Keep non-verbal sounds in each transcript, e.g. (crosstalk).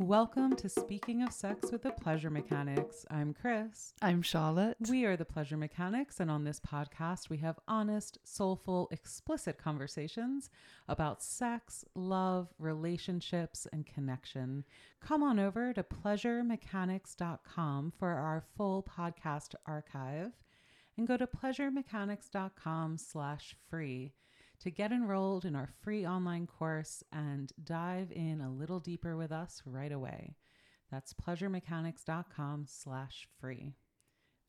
Welcome to Speaking of Sex with the Pleasure Mechanics. I'm Chris. I'm Charlotte. We are the Pleasure Mechanics, and on this podcast, we have honest, soulful, explicit conversations about sex, love, relationships, and connection. Come on over to pleasuremechanics.com for our full podcast archive and go to pleasuremechanics.com slash free to get enrolled in our free online course and dive in a little deeper with us right away. That's pleasuremechanics.com slash free.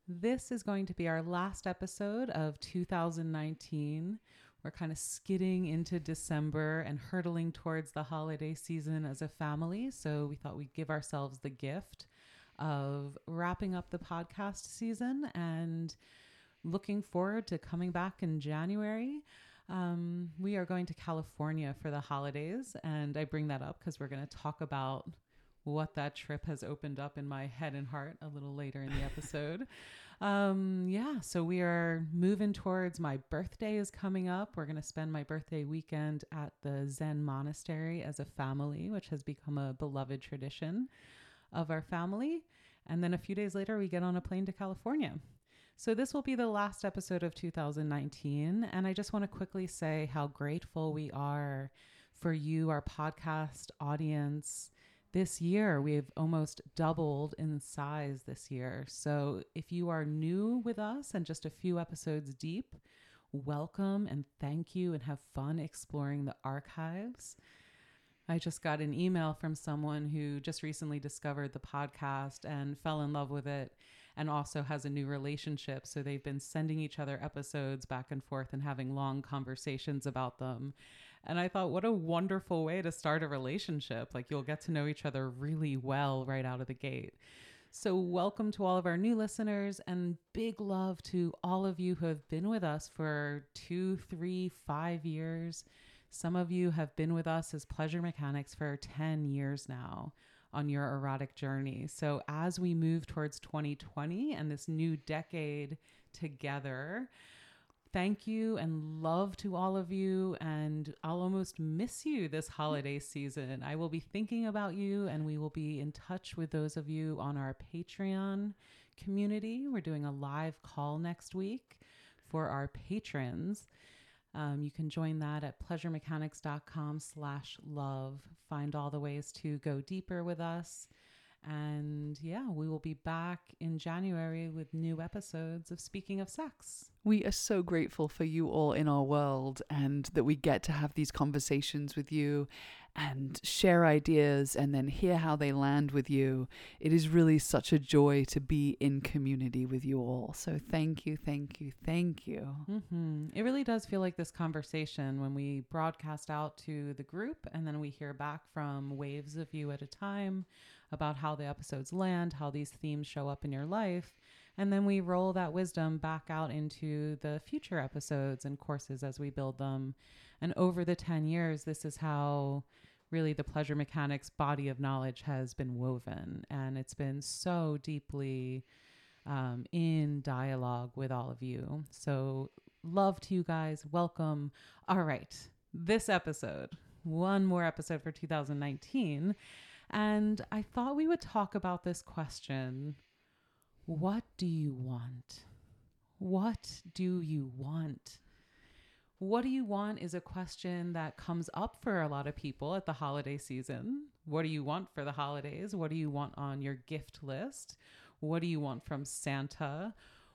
This is going to be our last episode of 2019. We're kind of skidding into December and hurtling towards the holiday season as a family. So we thought we'd give ourselves the gift of wrapping up the podcast season and looking forward to coming back in January. Um, we are going to California for the holidays, and I bring that up because we're going to talk about what that trip has opened up in my head and heart a little later in the episode. (laughs) um, yeah, so we are moving towards my birthday is coming up. We're going to spend my birthday weekend at the Zen monastery as a family, which has become a beloved tradition of our family. And then a few days later, we get on a plane to California. So, this will be the last episode of 2019. And I just want to quickly say how grateful we are for you, our podcast audience. This year, we've almost doubled in size this year. So, if you are new with us and just a few episodes deep, welcome and thank you and have fun exploring the archives. I just got an email from someone who just recently discovered the podcast and fell in love with it and also has a new relationship. So they've been sending each other episodes back and forth and having long conversations about them. And I thought, what a wonderful way to start a relationship. Like you'll get to know each other really well right out of the gate. So, welcome to all of our new listeners, and big love to all of you who have been with us for two, three, five years. Some of you have been with us as pleasure mechanics for 10 years now on your erotic journey. So, as we move towards 2020 and this new decade together, thank you and love to all of you. And I'll almost miss you this holiday season. I will be thinking about you, and we will be in touch with those of you on our Patreon community. We're doing a live call next week for our patrons. Um, you can join that at pleasuremechanics.com slash love. Find all the ways to go deeper with us. And yeah, we will be back in January with new episodes of Speaking of Sex. We are so grateful for you all in our world and that we get to have these conversations with you and share ideas and then hear how they land with you. It is really such a joy to be in community with you all. So thank you, thank you, thank you. Mm-hmm. It really does feel like this conversation when we broadcast out to the group and then we hear back from waves of you at a time about how the episodes land, how these themes show up in your life. And then we roll that wisdom back out into the future episodes and courses as we build them. And over the 10 years, this is how really the pleasure mechanics body of knowledge has been woven. And it's been so deeply um, in dialogue with all of you. So, love to you guys. Welcome. All right. This episode, one more episode for 2019 and I thought we would talk about this question What do you want? What do you want? What do you want is a question that comes up for a lot of people at the holiday season. What do you want for the holidays? What do you want on your gift list? What do you want from Santa?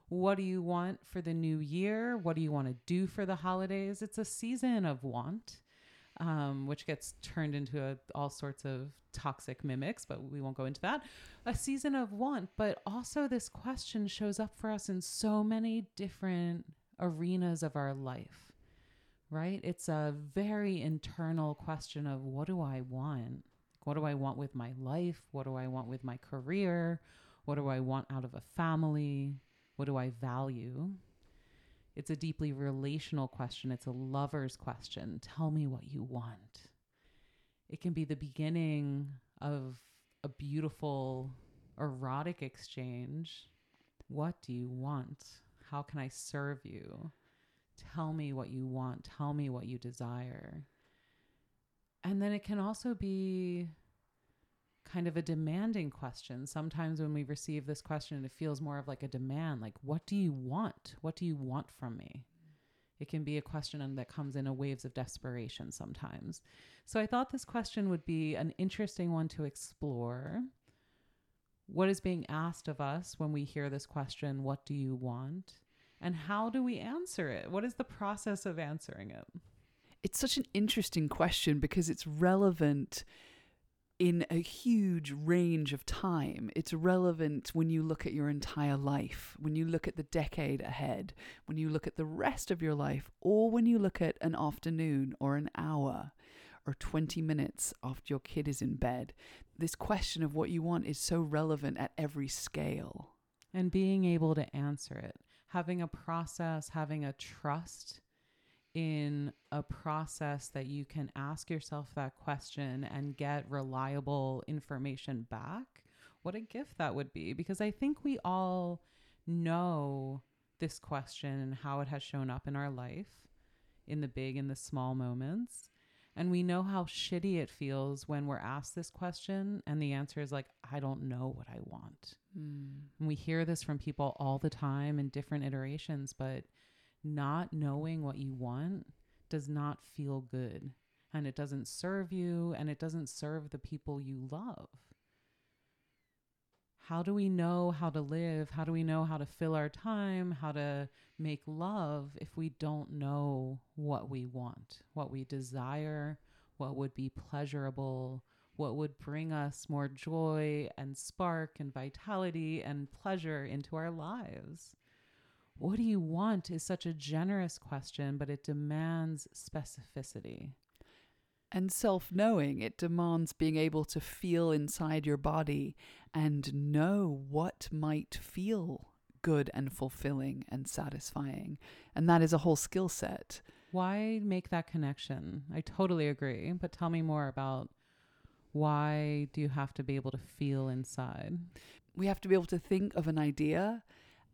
What do you want for the new year? What do you want to do for the holidays? It's a season of want um, which gets turned into a, all sorts of toxic mimics, but we won't go into that. A season of want, but also this question shows up for us in so many different arenas of our life, right? It's a very internal question of what do I want? What do I want with my life? What do I want with my career? What do I want out of a family? What do I value? It's a deeply relational question. It's a lover's question. Tell me what you want. It can be the beginning of a beautiful erotic exchange. What do you want? How can I serve you? Tell me what you want. Tell me what you desire. And then it can also be kind of a demanding question. Sometimes when we receive this question, it feels more of like a demand like, what do you want? What do you want from me? It can be a question that comes in a waves of desperation sometimes. So I thought this question would be an interesting one to explore. What is being asked of us when we hear this question, what do you want? And how do we answer it? What is the process of answering it? It's such an interesting question because it's relevant in a huge range of time. It's relevant when you look at your entire life, when you look at the decade ahead, when you look at the rest of your life, or when you look at an afternoon or an hour or 20 minutes after your kid is in bed. This question of what you want is so relevant at every scale. And being able to answer it, having a process, having a trust in a process that you can ask yourself that question and get reliable information back, what a gift that would be. Because I think we all know this question and how it has shown up in our life in the big and the small moments. And we know how shitty it feels when we're asked this question and the answer is like, I don't know what I want. Mm. And we hear this from people all the time in different iterations, but not knowing what you want does not feel good and it doesn't serve you and it doesn't serve the people you love. How do we know how to live? How do we know how to fill our time, how to make love if we don't know what we want, what we desire, what would be pleasurable, what would bring us more joy and spark and vitality and pleasure into our lives? What do you want is such a generous question, but it demands specificity. And self knowing, it demands being able to feel inside your body and know what might feel good and fulfilling and satisfying. And that is a whole skill set. Why make that connection? I totally agree, but tell me more about why do you have to be able to feel inside? We have to be able to think of an idea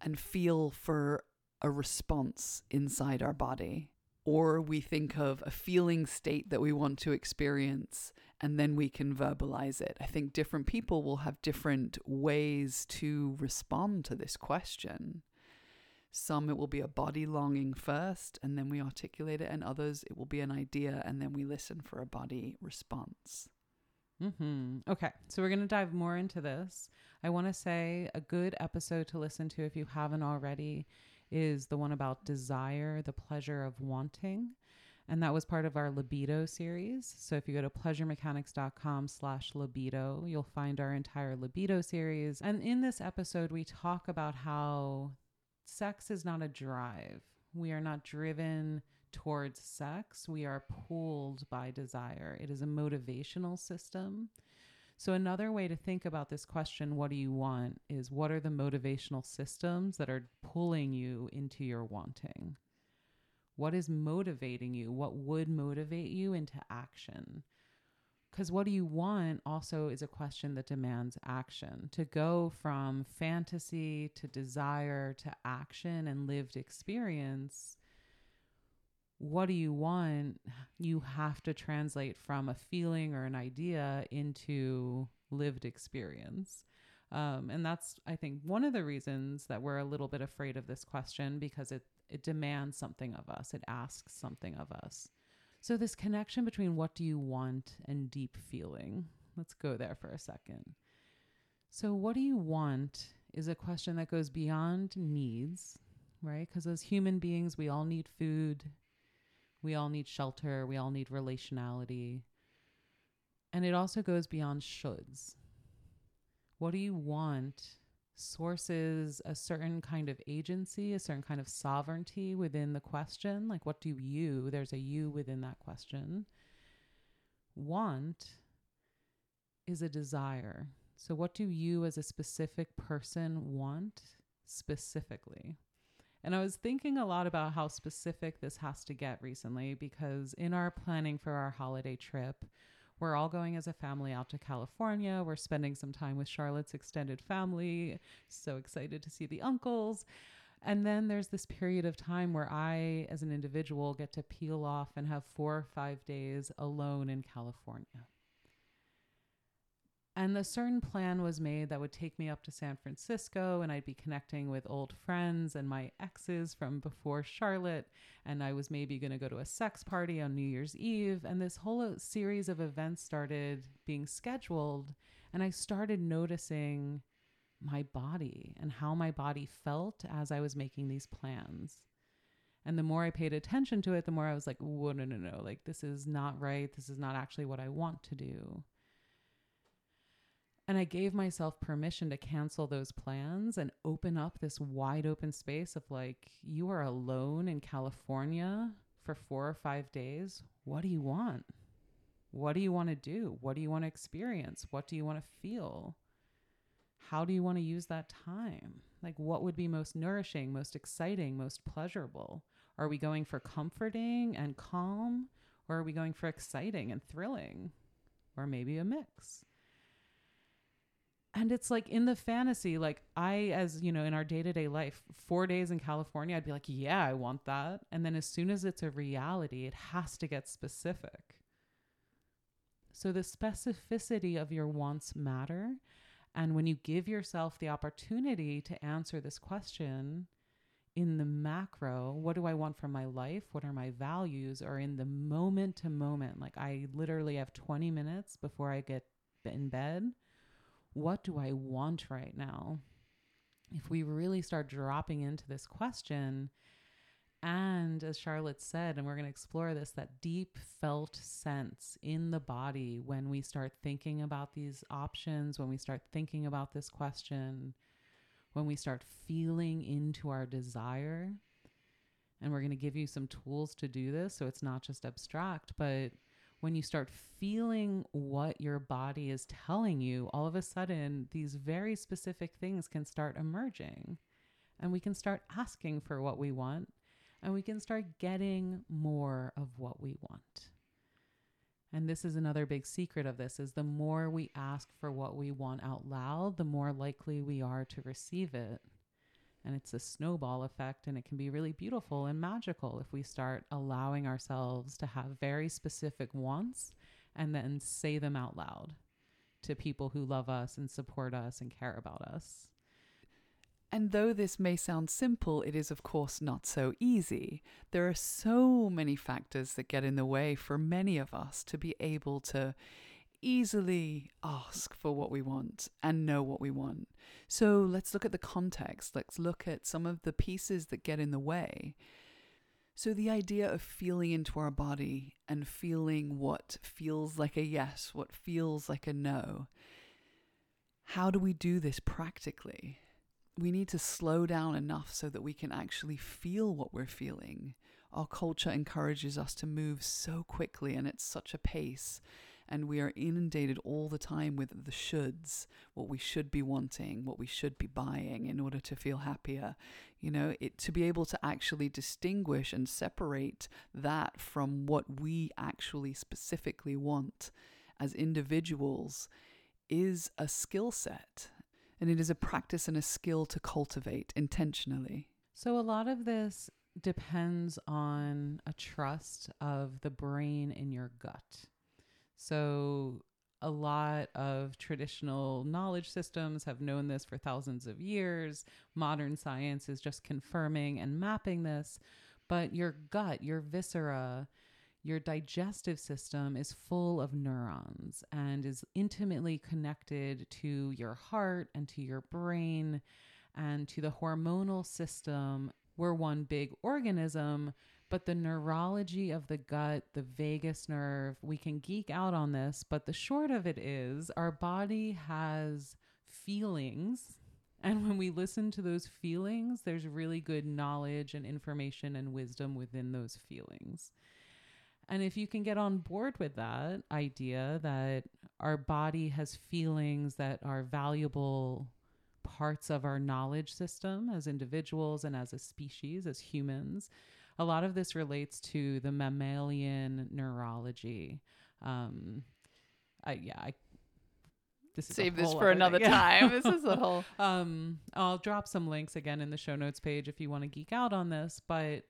and feel for a response inside our body. Or we think of a feeling state that we want to experience and then we can verbalize it. I think different people will have different ways to respond to this question. Some it will be a body longing first and then we articulate it, and others it will be an idea and then we listen for a body response. Mm-hmm. Okay, so we're going to dive more into this. I want to say a good episode to listen to if you haven't already is the one about desire, the pleasure of wanting. And that was part of our libido series. So if you go to pleasuremechanics.com slash libido, you'll find our entire libido series. And in this episode, we talk about how sex is not a drive. We are not driven towards sex. We are pulled by desire. It is a motivational system. So, another way to think about this question, what do you want, is what are the motivational systems that are pulling you into your wanting? What is motivating you? What would motivate you into action? Because what do you want also is a question that demands action. To go from fantasy to desire to action and lived experience what do you want, you have to translate from a feeling or an idea into lived experience. Um, and that's, I think, one of the reasons that we're a little bit afraid of this question because it, it demands something of us, it asks something of us. So, this connection between what do you want and deep feeling, let's go there for a second. So, what do you want is a question that goes beyond needs, right? Because as human beings, we all need food, we all need shelter. We all need relationality. And it also goes beyond shoulds. What do you want? Sources a certain kind of agency, a certain kind of sovereignty within the question. Like, what do you, there's a you within that question, want is a desire. So, what do you as a specific person want specifically? And I was thinking a lot about how specific this has to get recently because in our planning for our holiday trip, we're all going as a family out to California. We're spending some time with Charlotte's extended family. So excited to see the uncles. And then there's this period of time where I, as an individual, get to peel off and have four or five days alone in California. And a certain plan was made that would take me up to San Francisco and I'd be connecting with old friends and my exes from before Charlotte. And I was maybe going to go to a sex party on New Year's Eve. And this whole uh, series of events started being scheduled. And I started noticing my body and how my body felt as I was making these plans. And the more I paid attention to it, the more I was like, whoa, no, no, no. Like, this is not right. This is not actually what I want to do. And I gave myself permission to cancel those plans and open up this wide open space of like, you are alone in California for four or five days. What do you want? What do you want to do? What do you want to experience? What do you want to feel? How do you want to use that time? Like, what would be most nourishing, most exciting, most pleasurable? Are we going for comforting and calm, or are we going for exciting and thrilling, or maybe a mix? And it's like in the fantasy like i as you know in our day-to-day life four days in california i'd be like yeah i want that. And then as soon as it's a reality it has to get specific. So the specificity of your wants matter. And when you give yourself the opportunity to answer this question in the macro what do i want from my life? What are my values? Or in the moment to moment like i literally have 20 minutes before i get in bed what do I want right now? If we really start dropping into this question, and as Charlotte said, and we're going to explore this, that deep felt sense in the body when we start thinking about these options, when we start thinking about this question, when we start feeling into our desire. And we're going to give you some tools to do this. So it's not just abstract, but when you start feeling what your body is telling you, all of a sudden, these very specific things can start emerging. And we can start asking for what we want, and we can start getting more of what we want. And this is another big secret of this is the more we ask for what we want out loud, the more likely we are to receive it and it's a snowball effect and it can be really beautiful and magical if we start allowing ourselves to have very specific wants and then say them out loud to people who love us and support us and care about us. And though this may sound simple, it is of course not so easy. There are so many factors that get in the way for many of us to be able to easily ask for what we want and know what we want. So let's look at the context. Let's look at some of the pieces that get in the way. So, the idea of feeling into our body and feeling what feels like a yes, what feels like a no. How do we do this practically? We need to slow down enough so that we can actually feel what we're feeling. Our culture encourages us to move so quickly and at such a pace and we are inundated all the time with the shoulds, what we should be wanting, what we should be buying in order to feel happier. You know, it to be able to actually distinguish and separate that from what we actually specifically want as individuals is a skill set. And it is a practice and a skill to cultivate intentionally. So, a lot of this depends on a trust of the brain in your gut. So, a lot of traditional knowledge systems have known this for thousands of years. Modern science is just confirming and mapping this. But your gut, your viscera, your digestive system is full of neurons and is intimately connected to your heart and to your brain and to the hormonal system. We're one big organism, but the neurology of the gut, the vagus nerve, we can geek out on this, but the short of it is our body has feelings. And when we listen to those feelings, there's really good knowledge and information and wisdom within those feelings. And if you can get on board with that idea that our body has feelings that are valuable parts of our knowledge system as individuals and as a species, as humans, a lot of this relates to the mammalian neurology. Um, I yeah, I this save this for another thing. (laughs) time. this is a whole. (laughs) Um, I'll drop some links again in the show notes page if you want to geek out on this, but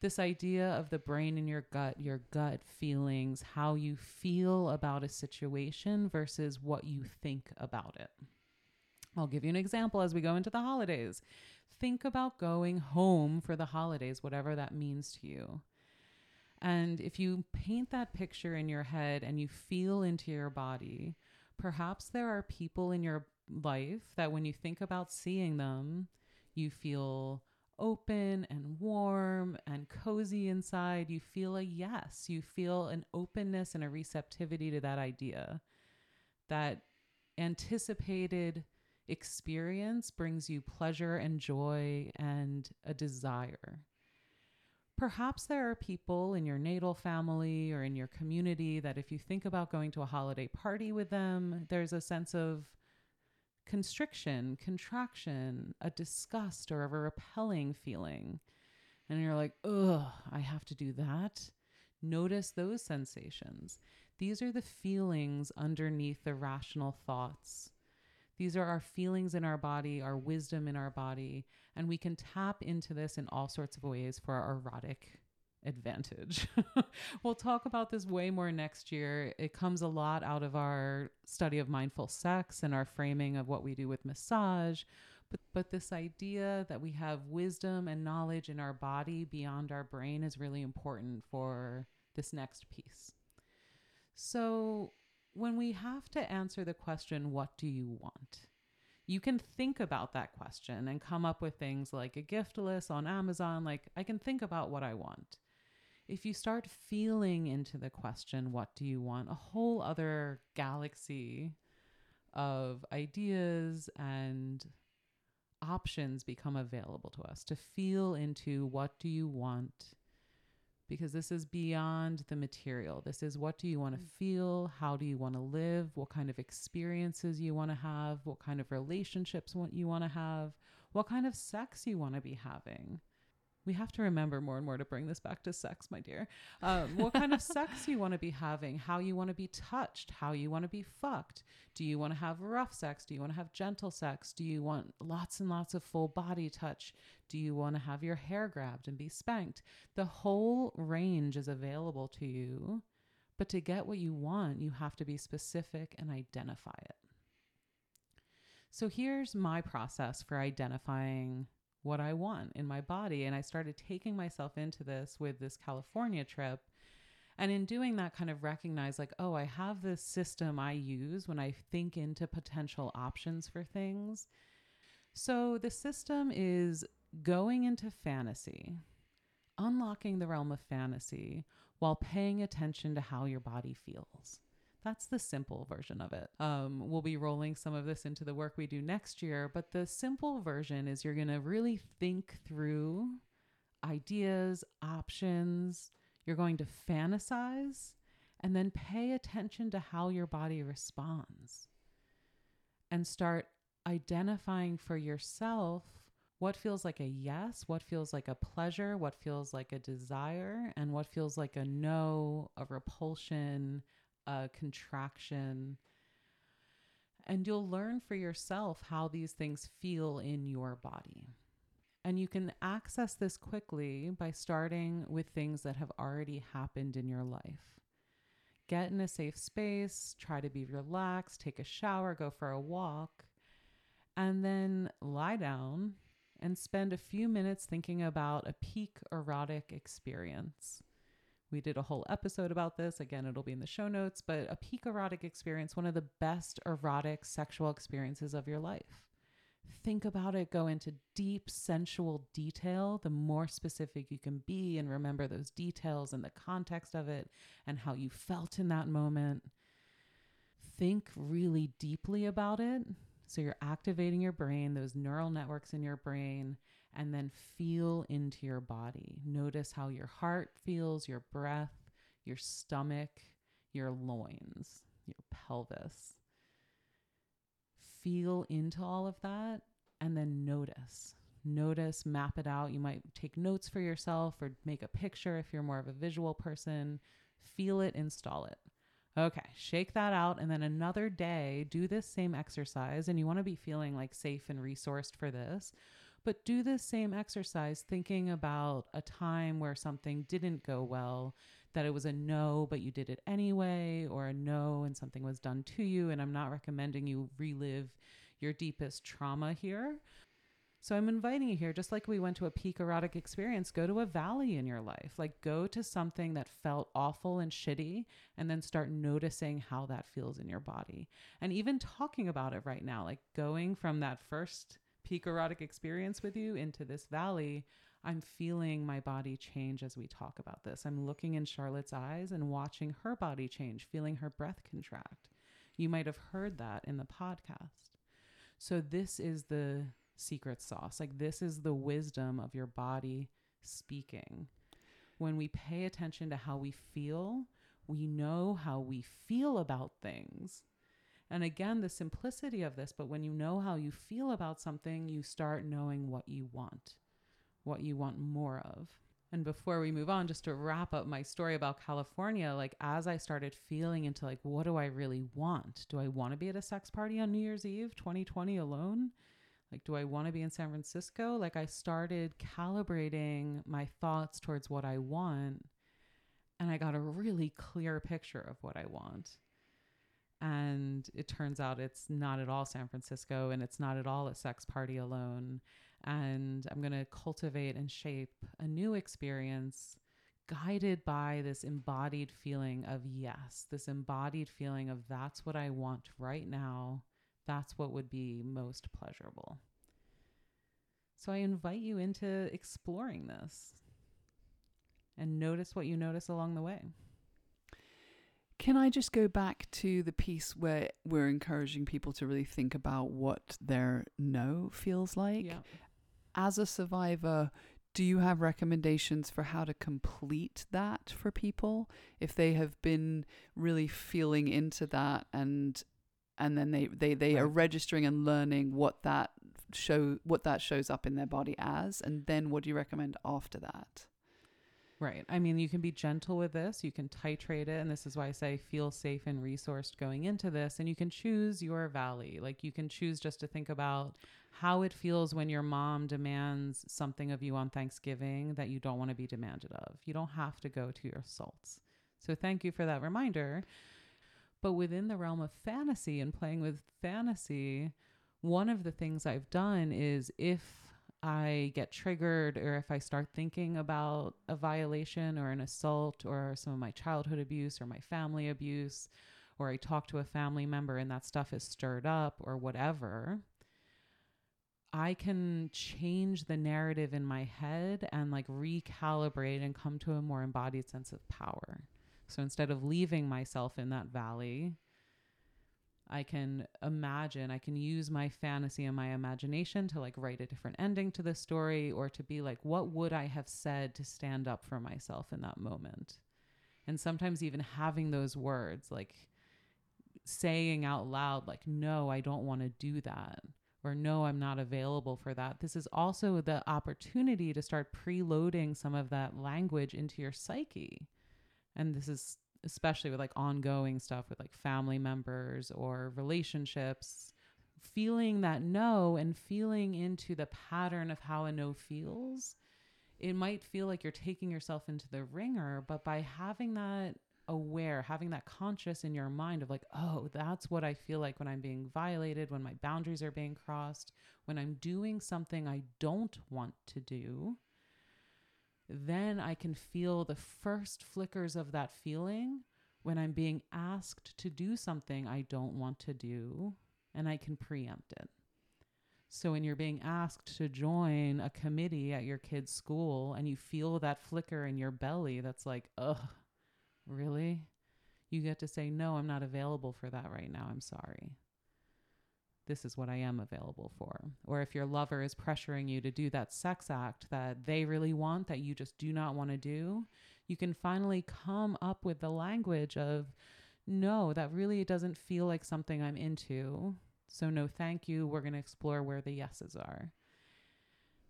this idea of the brain in your gut, your gut feelings, how you feel about a situation versus what you think about it. I'll give you an example as we go into the holidays. Think about going home for the holidays, whatever that means to you. And if you paint that picture in your head and you feel into your body, perhaps there are people in your life that when you think about seeing them, you feel open and warm and cozy inside. You feel a yes. You feel an openness and a receptivity to that idea. That anticipated experience brings you pleasure and joy and a desire. Perhaps there are people in your natal family or in your community that if you think about going to a holiday party with them, there's a sense of constriction, contraction, a disgust, or of a repelling feeling. And you're like, ugh, I have to do that. Notice those sensations. These are the feelings underneath the rational thoughts. These are our feelings in our body, our wisdom in our body, and we can tap into this in all sorts of ways for our erotic advantage. (laughs) we'll talk about this way more next year. It comes a lot out of our study of mindful sex and our framing of what we do with massage. But, but this idea that we have wisdom and knowledge in our body beyond our brain is really important for this next piece. So, when we have to answer the question, What do you want? you can think about that question and come up with things like a gift list on Amazon. Like, I can think about what I want if you start feeling into the question, what do you want? A whole other galaxy of ideas and options become available to us to feel into what do you want because this is beyond the material. This is what do you want to mm. feel? How do you want to live? What kind of experiences you want to have? What kind of relationships what you want to have? What kind of sex you want to be having? We have to remember more and more to bring this back to sex, my dear. Um, what kind of sex you want to be having, how you want to be touched, how you want to be fucked. Do you want to have rough sex? Do you want to have gentle sex? Do you want lots and lots of full body touch? Do you want to have your hair grabbed and be spanked? The whole range is available to you. But to get what you want, you have to be specific and identify it. So here's my process for identifying what I want in my body. And I started taking myself into this with this California trip. And in doing that, kind of recognize like, oh, I have this system I use when I think into potential options for things. So the system is going into fantasy, unlocking the realm of fantasy while paying attention to how your body feels. That's the simple version of it. Um, we'll be rolling some of this into the work we do next year, but the simple version is you're going to really think through ideas, options. You're going to fantasize and then pay attention to how your body responds and start identifying for yourself what feels like a yes, what feels like a pleasure, what feels like a desire, and what feels like a no, a repulsion, a contraction. And you'll learn for yourself how these things feel in your body. And you can access this quickly by starting with things that have already happened in your life. Get in a safe space, try to be relaxed, take a shower, go for a walk, and then lie down and spend a few minutes thinking about a peak erotic experience. We did a whole episode about this. Again, it'll be in the show notes, but a peak erotic experience, one of the best erotic sexual experiences of your life. Think about it, go into deep sensual detail. The more specific you can be and remember those details and the context of it and how you felt in that moment. Think really deeply about it. So you're activating your brain, those neural networks in your brain, and then feel into your body. Notice how your heart feels, your breath, your stomach, your loins, your pelvis. Feel into all of that and then notice. Notice, map it out. You might take notes for yourself or make a picture if you're more of a visual person. Feel it, install it. Okay, shake that out. And then another day, do this same exercise. And you want to be feeling like safe and resourced for this But do this same exercise thinking about a time where something didn't go well, that it was a no, but you did it anyway, or a no and something was done to you. And I'm not recommending you relive your deepest trauma here. So I'm inviting you here, just like we went to a peak erotic experience, go to a valley in your life. Like go to something that felt awful and shitty and then start noticing how that feels in your body. And even talking about it right now, like going from that first peak erotic experience with you into this valley, I'm feeling my body change as we talk about this. I'm looking in Charlotte's eyes and watching her body change, feeling her breath contract. You might have heard that in the podcast. So, this is the secret sauce. Like, this is the wisdom of your body speaking. When we pay attention to how we feel, we know how we feel about things. And again, the simplicity of this, but when you know how you feel about something, you start knowing what you want, what you want more of. And before we move on, just to wrap up my story about California, like as I started feeling into like, what do I really want? Do I want to be at a sex party on New Year's Eve 2020 alone? Like, do I want to be in San Francisco? Like, I started calibrating my thoughts towards what I want, and I got a really clear picture of what I want. And it turns out it's not at all San Francisco, and it's not at all a sex party alone. And I'm going to cultivate and shape a new experience guided by this embodied feeling of yes, this embodied feeling of that's what I want right now that's what would be most pleasurable. So I invite you into exploring this and notice what you notice along the way. Can I just go back to the piece where we're encouraging people to really think about what their no feels like? Yeah. As a survivor, do you have recommendations for how to complete that for people if they have been really feeling into that and and then they they, they right. are registering and learning what that show what that shows up in their body as and then what do you recommend after that right. I mean you can be gentle with this you can titrate it and this is why i say feel safe and resourced going into this and you can choose your valley. Like you can choose just to think about how it feels when your mom demands something of you on thanksgiving that you don't want to be demanded of. You don't have to go to your salts. so thank you for that reminder. But within the realm of fantasy and playing with fantasy, one of the things I've done is if I get triggered or if I start thinking about a violation or an assault or some of my childhood abuse or my family abuse, or I talk to a family member and that stuff is stirred up or whatever, I can change the narrative in my head and like recalibrate and come to a more embodied sense of power. So instead of leaving myself in that valley, I can imagine, I can use my fantasy and my imagination to like write a different ending to the story or to be like, what would I have said to stand up for myself in that moment? And sometimes even having those words, like saying out loud, like, no, I don't want to do that. Or no, I'm not available for that. This is also the opportunity to start preloading some of that language into your psyche and this is especially with like ongoing stuff with like family members or relationships feeling that no and feeling into the pattern of how a no feels it might feel like you're taking yourself into the wringer but by having that aware having that conscious in your mind of like oh that's what i feel like when i'm being violated when my boundaries are being crossed when i'm doing something i don't want to do then I can feel the first flickers of that feeling when I'm being asked to do something I don't want to do, and I can preempt it. So when you're being asked to join a committee at your kid's school and you feel that flicker in your belly that's like, ugh, really? You get to say, no, I'm not available for that right now. I'm sorry this is what I am available for. Or if your lover is pressuring you to do that sex act that they really want that you just do not want to do, you can finally come up with the language of, no, that really doesn't feel like something I'm into. So, no, thank you. We're going to explore where the yeses are.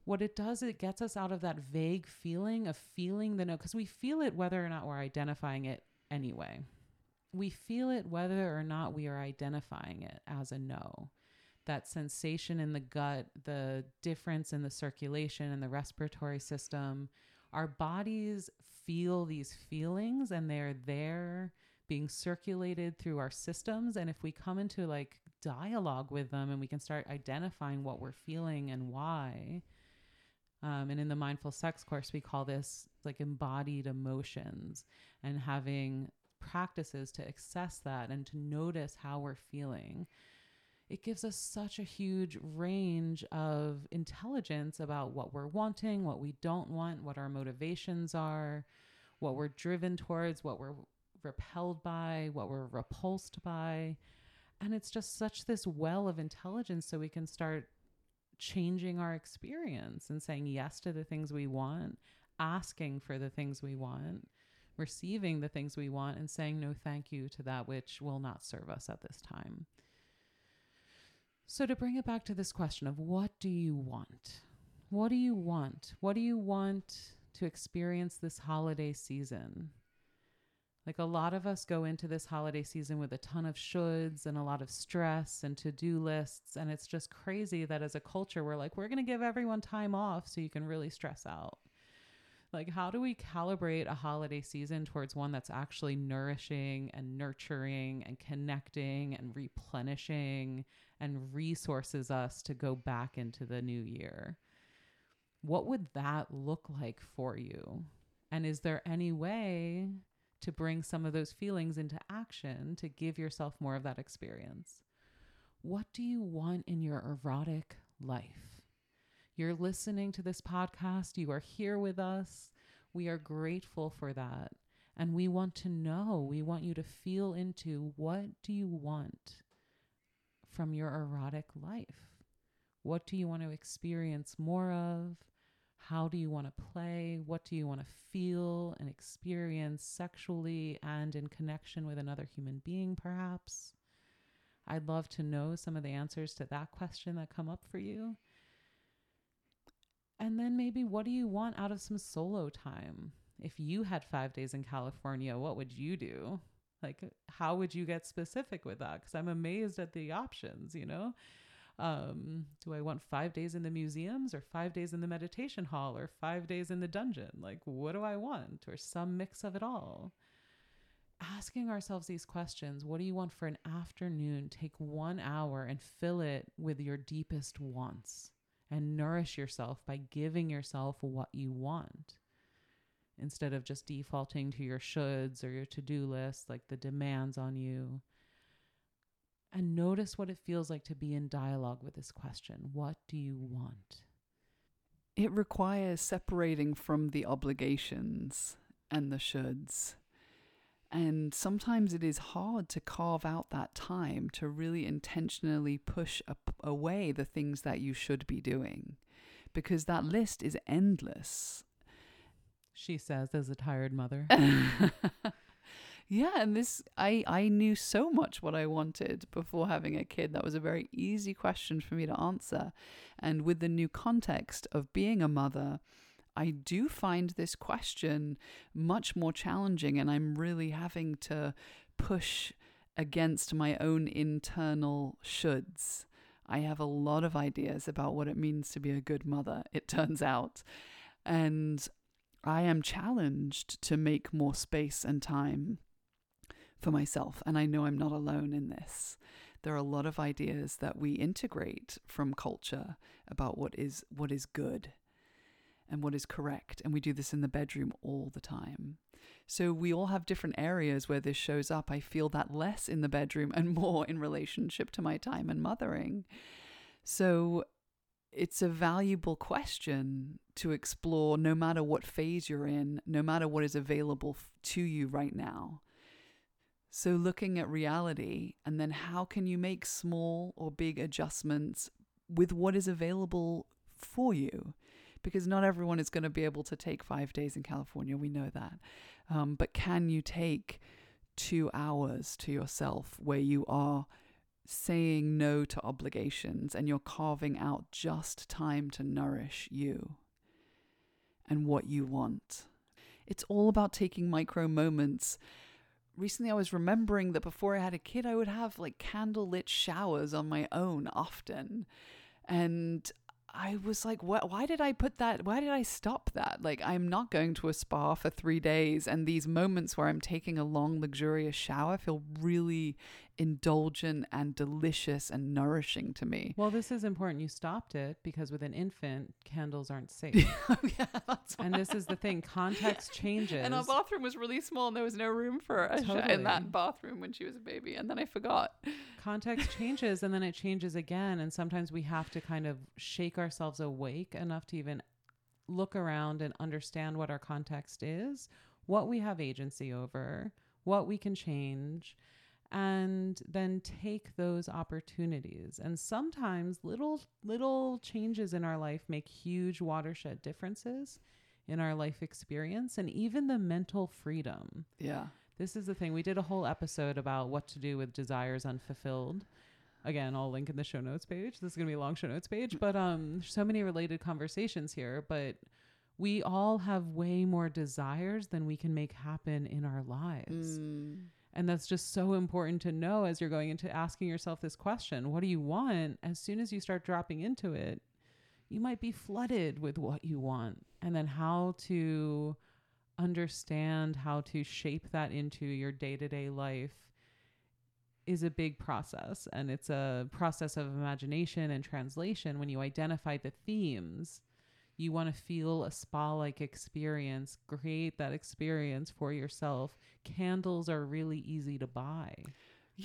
What it does, it gets us out of that vague feeling of feeling the no, because we feel it whether or not we're identifying it anyway. We feel it whether or not we are identifying it as a no that sensation in the gut, the difference in the circulation and the respiratory system. Our bodies feel these feelings and they're there being circulated through our systems. And if we come into like dialogue with them and we can start identifying what we're feeling and why. Um, and in the mindful sex course, we call this like embodied emotions and having practices to access that and to notice how we're feeling it gives us such a huge range of intelligence about what we're wanting, what we don't want, what our motivations are, what we're driven towards, what we're repelled by, what we're repulsed by. And it's just such this well of intelligence so we can start changing our experience and saying yes to the things we want, asking for the things we want, receiving the things we want, and saying no thank you to that which will not serve us at this time. So, to bring it back to this question of what do you want? What do you want? What do you want to experience this holiday season? Like a lot of us go into this holiday season with a ton of shoulds and a lot of stress and to do lists. And it's just crazy that as a culture, we're like, we're going to give everyone time off so you can really stress out. Like, how do we calibrate a holiday season towards one that's actually nourishing and nurturing and connecting and replenishing and resources us to go back into the new year. What would that look like for you? And is there any way to bring some of those feelings into action to give yourself more of that experience? What do you want in your erotic life? You're listening to this podcast, you are here with us. We are grateful for that. And we want to know, we want you to feel into what do you want? from your erotic life? What do you want to experience more of? How do you want to play? What do you want to feel and experience sexually and in connection with another human being, perhaps? I'd love to know some of the answers to that question that come up for you. And then maybe what do you want out of some solo time? If you had five days in California, what would you do? Like, how would you get specific with that? Because I'm amazed at the options, you know? Um, do I want five days in the museums or five days in the meditation hall or five days in the dungeon? Like, what do I want? Or some mix of it all. Asking ourselves these questions what do you want for an afternoon? Take one hour and fill it with your deepest wants and nourish yourself by giving yourself what you want instead of just defaulting to your shoulds or your to do list, like the demands on you. And notice what it feels like to be in dialogue with this question What do you want? It requires separating from the obligations and the shoulds. And sometimes it is hard to carve out that time to really intentionally push up away the things that you should be doing because that list is endless she says as a tired mother. (laughs) yeah, and this I I knew so much what I wanted before having a kid. That was a very easy question for me to answer. And with the new context of being a mother, I do find this question much more challenging and I'm really having to push against my own internal shoulds. I have a lot of ideas about what it means to be a good mother, it (laughs) turns out. And I am challenged to make more space and time for myself. And I know I'm not alone in this. There are a lot of ideas that we integrate from culture about what is what is good and what is correct. And we do this in the bedroom all the time. So we all have different areas where this shows up. I feel that less in the bedroom and (laughs) more in relationship to my time and mothering. So it's a valuable question to explore no matter what phase you're in, no matter what is available to you right now. So, looking at reality, and then how can you make small or big adjustments with what is available for you? Because not everyone is going to be able to take five days in California, we know that. Um, but can you take two hours to yourself where you are? saying no to obligations and you're carving out just time to nourish you and what you want. It's all about taking micro moments, recently I was remembering that before I had a kid, I would have like candlelit showers on my own often. And I was like, what, why did I put that? Why did I stop that? Like, I'm not going to a spa for three days. And these moments where I'm taking a long, luxurious shower feel really indulgent and delicious and nourishing to me. Well, this is important. You stopped it because with an infant, candles aren't safe. (laughs) oh, yeah, that's and this is the thing context changes. (laughs) And our bathroom was really small and there was no room for a Totally. in that bathroom when she was a baby. And then I forgot. context (laughs) changes and then it changes again. And sometimes we have to kind of shake ourselves awake enough to even look around and understand what our context is, what we have agency over, what we can change, and then take those opportunities. And sometimes little little changes in our life make huge watershed differences in our life experience and even the mental freedom. Yeah. This is the thing. We did a whole episode about what to do with desires unfulfilled. Again, I'll link in the show notes page. This is gonna be a long show notes page, but um, so many related conversations here. But we all have way more desires than we can make happen in our lives, Mm. And that's just so important to know as you're going into asking yourself this question: What do you want? As soon as you start dropping into it, you might be flooded with what you want, and then how to understand how to shape that into your day-to-day life is a big process and it's a process of imagination and translation when you identify the themes you want to feel a spa like experience create that experience for yourself. Candles are really easy to buy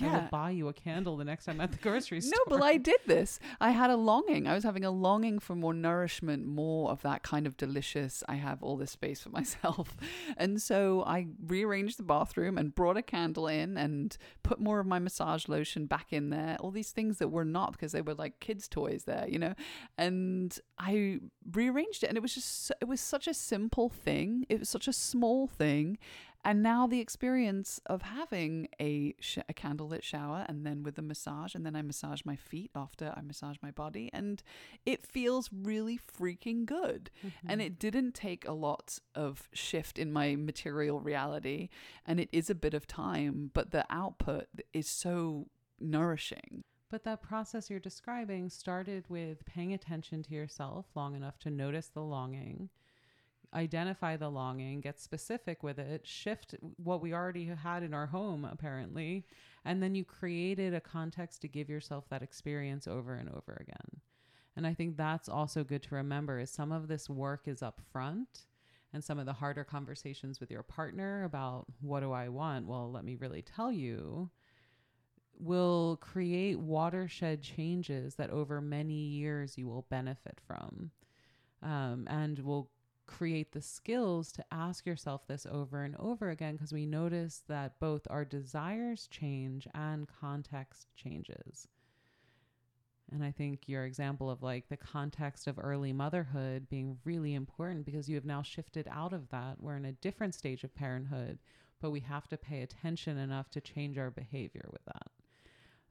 I Yeah. will buy you a candle the next time at the grocery (laughs) store. No, but I did this. I had a longing. I was having a longing for more nourishment, more of that kind of delicious. I have all this space for (laughs) myself. And so I rearranged the bathroom and brought a candle in and put more of my massage lotion back in there. All these things that were not because they were like kids' toys there, you know? And I rearranged it and it was just, it was such a simple thing. It was such a small thing. And now the experience of having a, sh- a candlelit shower and then with a massage, and then I massage my feet after I massage my body, and it feels really freaking good. And mm-hmm. it didn't take a lot of shift in my material reality, and it is a bit of time, but the output is so nourishing. But that process you're describing started with paying attention to yourself long enough to notice the longing, identify the longing, get specific with it, shift what we already had in our home, apparently, and then you created a context to give yourself that experience over and over again. And I think that's also good to remember is some of this work is up front and some of the harder conversations with your partner about what do I want? Well, let me really tell you will create watershed changes that over many years you will benefit from um, and will create the skills to ask yourself this over and over again because we notice that both our desires change and context changes. And I think your example of like the context of early motherhood being really important because you have now shifted out of that. We're in a different stage of parenthood, but we have to pay attention enough to change our behavior with that.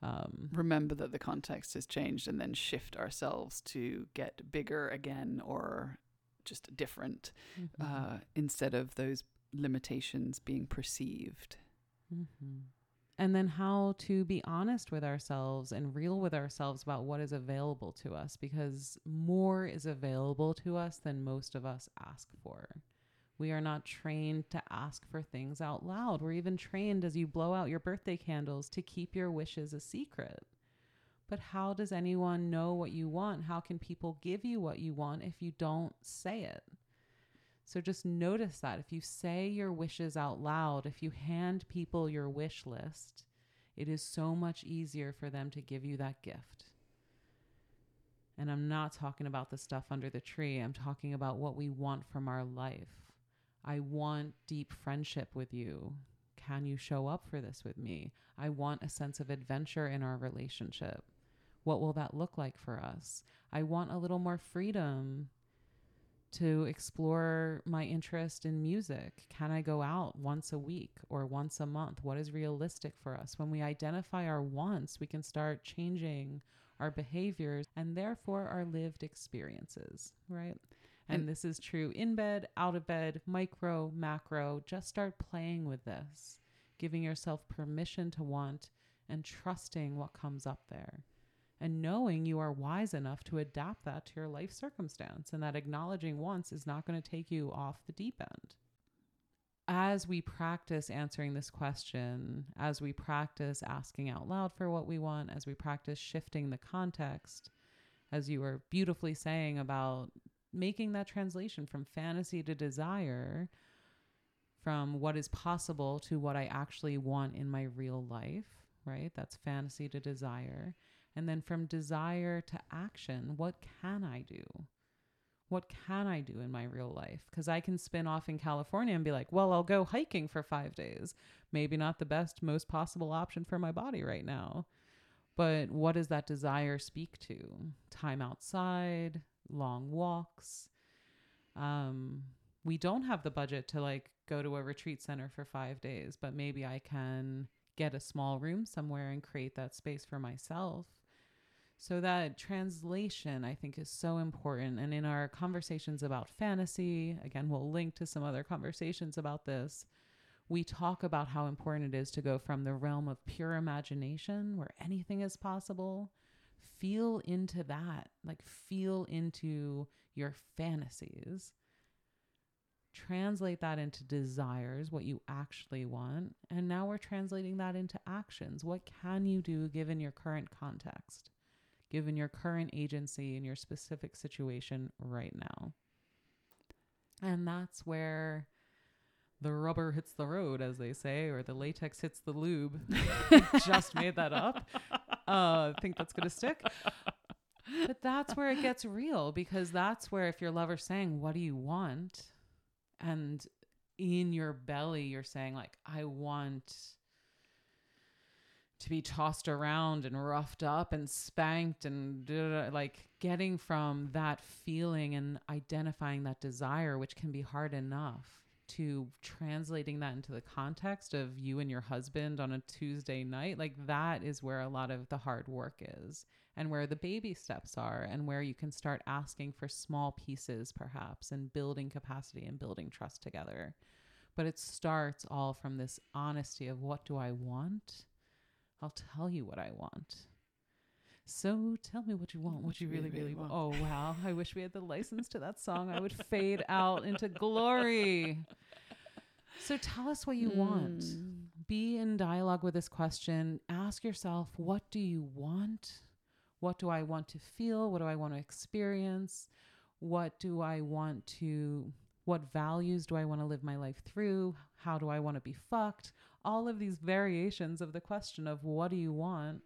Um, Remember that the context has changed and then shift ourselves to get bigger again or just different mhm, uh, instead of those limitations being perceived. mhm. And then how to be honest with ourselves and real with ourselves about what is available to us because more is available to us than most of us ask for. We are not trained to ask for things out loud. We're even trained as you blow out your birthday candles to keep your wishes a secret. But how does anyone know what you want? How can people give you what you want if you don't say it? So just notice that if you say your wishes out loud, if you hand people your wish list, it is so much easier for them to give you that gift. And I'm not talking about the stuff under the tree. I'm talking about what we want from our life. I want deep friendship with you. Can you show up for this with me? I want a sense of adventure in our relationship. What will that look like for us? I want a little more freedom to explore my interest in music. Can I go out once a week or once a month? What is realistic for us? When we identify our wants, we can start changing our behaviors and therefore our lived experiences, right? And, And- this is true in bed, out of bed, micro, macro. Just start playing with this. giving yourself permission to want and trusting what comes up there and knowing you are wise enough to adapt that to your life circumstance and that acknowledging once is not going to take you off the deep end. As we practice answering this question, as we practice asking out loud for what we want, as we practice shifting the context, as you were beautifully saying about making that translation from fantasy to desire, from what is possible to what I actually want in my real life, right? That's fantasy to desire. And then from desire to action, what can I do? What can I do in my real life? Because I can spin off in California and be like, well, I'll go hiking for five days. Maybe not the best, most possible option for my body right now. But what does that desire speak to? Time outside, long walks. Um, we don't have the budget to like go to a retreat center for five days, but maybe I can get a small room somewhere and create that space for myself so that translation, I think, is so important. And in our conversations about fantasy, again, we'll link to some other conversations about this. We talk about how important it is to go from the realm of pure imagination, where anything is possible, feel into that, like feel into your fantasies. Translate that into desires, what you actually want. And now we're translating that into actions. What can you do given your current context? Given your current agency and your specific situation right now. And that's where the rubber hits the road, as they say, or the latex hits the lube. (laughs) Just made that up. Uh, I think that's going to stick. But that's where it gets real because that's where, if your lover's saying, What do you want? And in your belly, you're saying, like, I want to be tossed around and roughed up and spanked and like getting from that feeling and identifying that desire which can be hard enough to translating that into the context of you and your husband on a Tuesday night like that is where a lot of the hard work is and where the baby steps are and where you can start asking for small pieces perhaps and building capacity and building trust together. But it starts all from this honesty of what do I want I'll tell you what I want. So tell me what you want, what you really, really want. Oh, wow. I wish we had the license to that song. I would fade out into glory. So tell us what you mm. want. Hmm. Be in dialogue with this question. Ask yourself, what do you want? What do I want to feel? What do I want to experience? What do I want to, what values do I want to live my life through? How do I want to be fucked? All of these variations of the question of what do you want?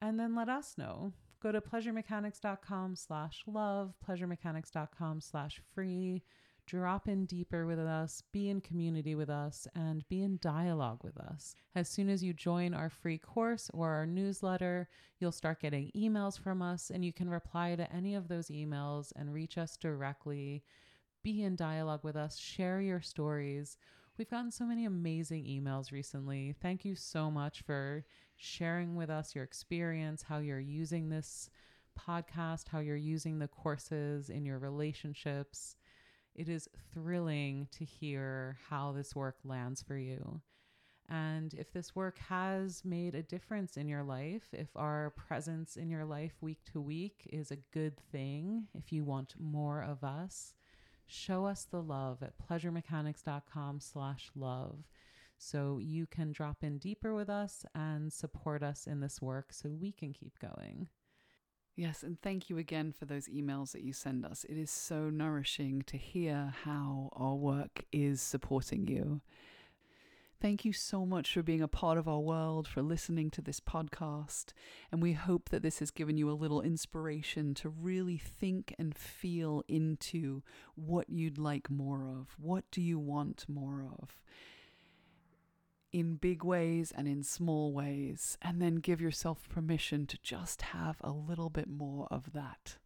And then let us know. Go to pleasuremechanics.com slash love, pleasuremechanics.com slash free. Drop in deeper with us, be in community with us, and be in dialogue with us. As soon as you join our free course or our newsletter, you'll start getting emails from us, and you can reply to any of those emails and reach us directly. Be in dialogue with us, share your stories. We've gotten so many amazing emails recently. Thank you so much for sharing with us your experience, how you're using this podcast, how you're using the courses in your relationships. It is thrilling to hear how this work lands for you. And if this work has made a difference in your life, if our presence in your life week to week is a good thing, if you want more of us, show us the love at pleasuremechanics.com slash love so you can drop in deeper with us and support us in this work so we can keep going. Yes, and thank you again for those emails that you send us. It is so nourishing to hear how our work is supporting you. Thank you so much for being a part of our world, for listening to this podcast. And we hope that this has given you a little inspiration to really think and feel into what you'd like more of. What do you want more of? In big ways and in small ways. And then give yourself permission to just have a little bit more of that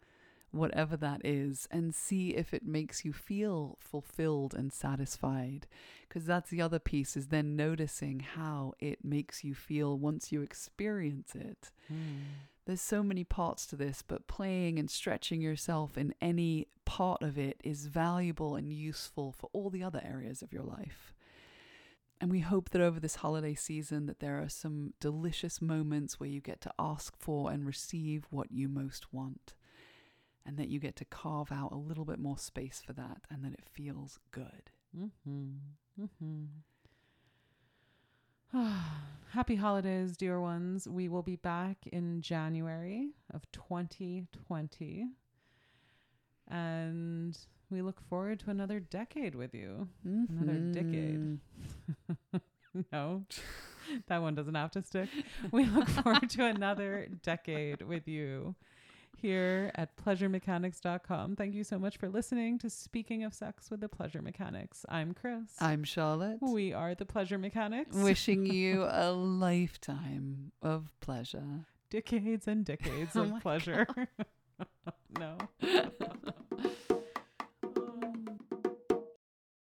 whatever that is, and see if it makes you feel fulfilled and satisfied. Because that's the other piece, is then noticing how it makes you feel once you experience it. Mm. There's so many parts to this, but playing and stretching yourself in any part of it is valuable and useful for all the other areas of your life. And we hope that over this holiday season that there are some delicious moments where you get to ask for and receive what you most want. And that you get to carve out a little bit more space for that and that it feels good. Mm-hmm. Mm-hmm. (sighs) Happy holidays, dear ones. We will be back in January of 2020. And we look forward to another decade with you. Another decade. (laughs) no, that one doesn't have to stick. We look forward to another decade with you here at pleasuremechanics.com. Thank you so much for listening to Speaking of Sex with the Pleasure Mechanics. I'm Chris. I'm Charlotte. we are the Pleasure Mechanics. Wishing you (laughs) a lifetime of pleasure. decades and decades (laughs) Oh of pleasure. (laughs) no.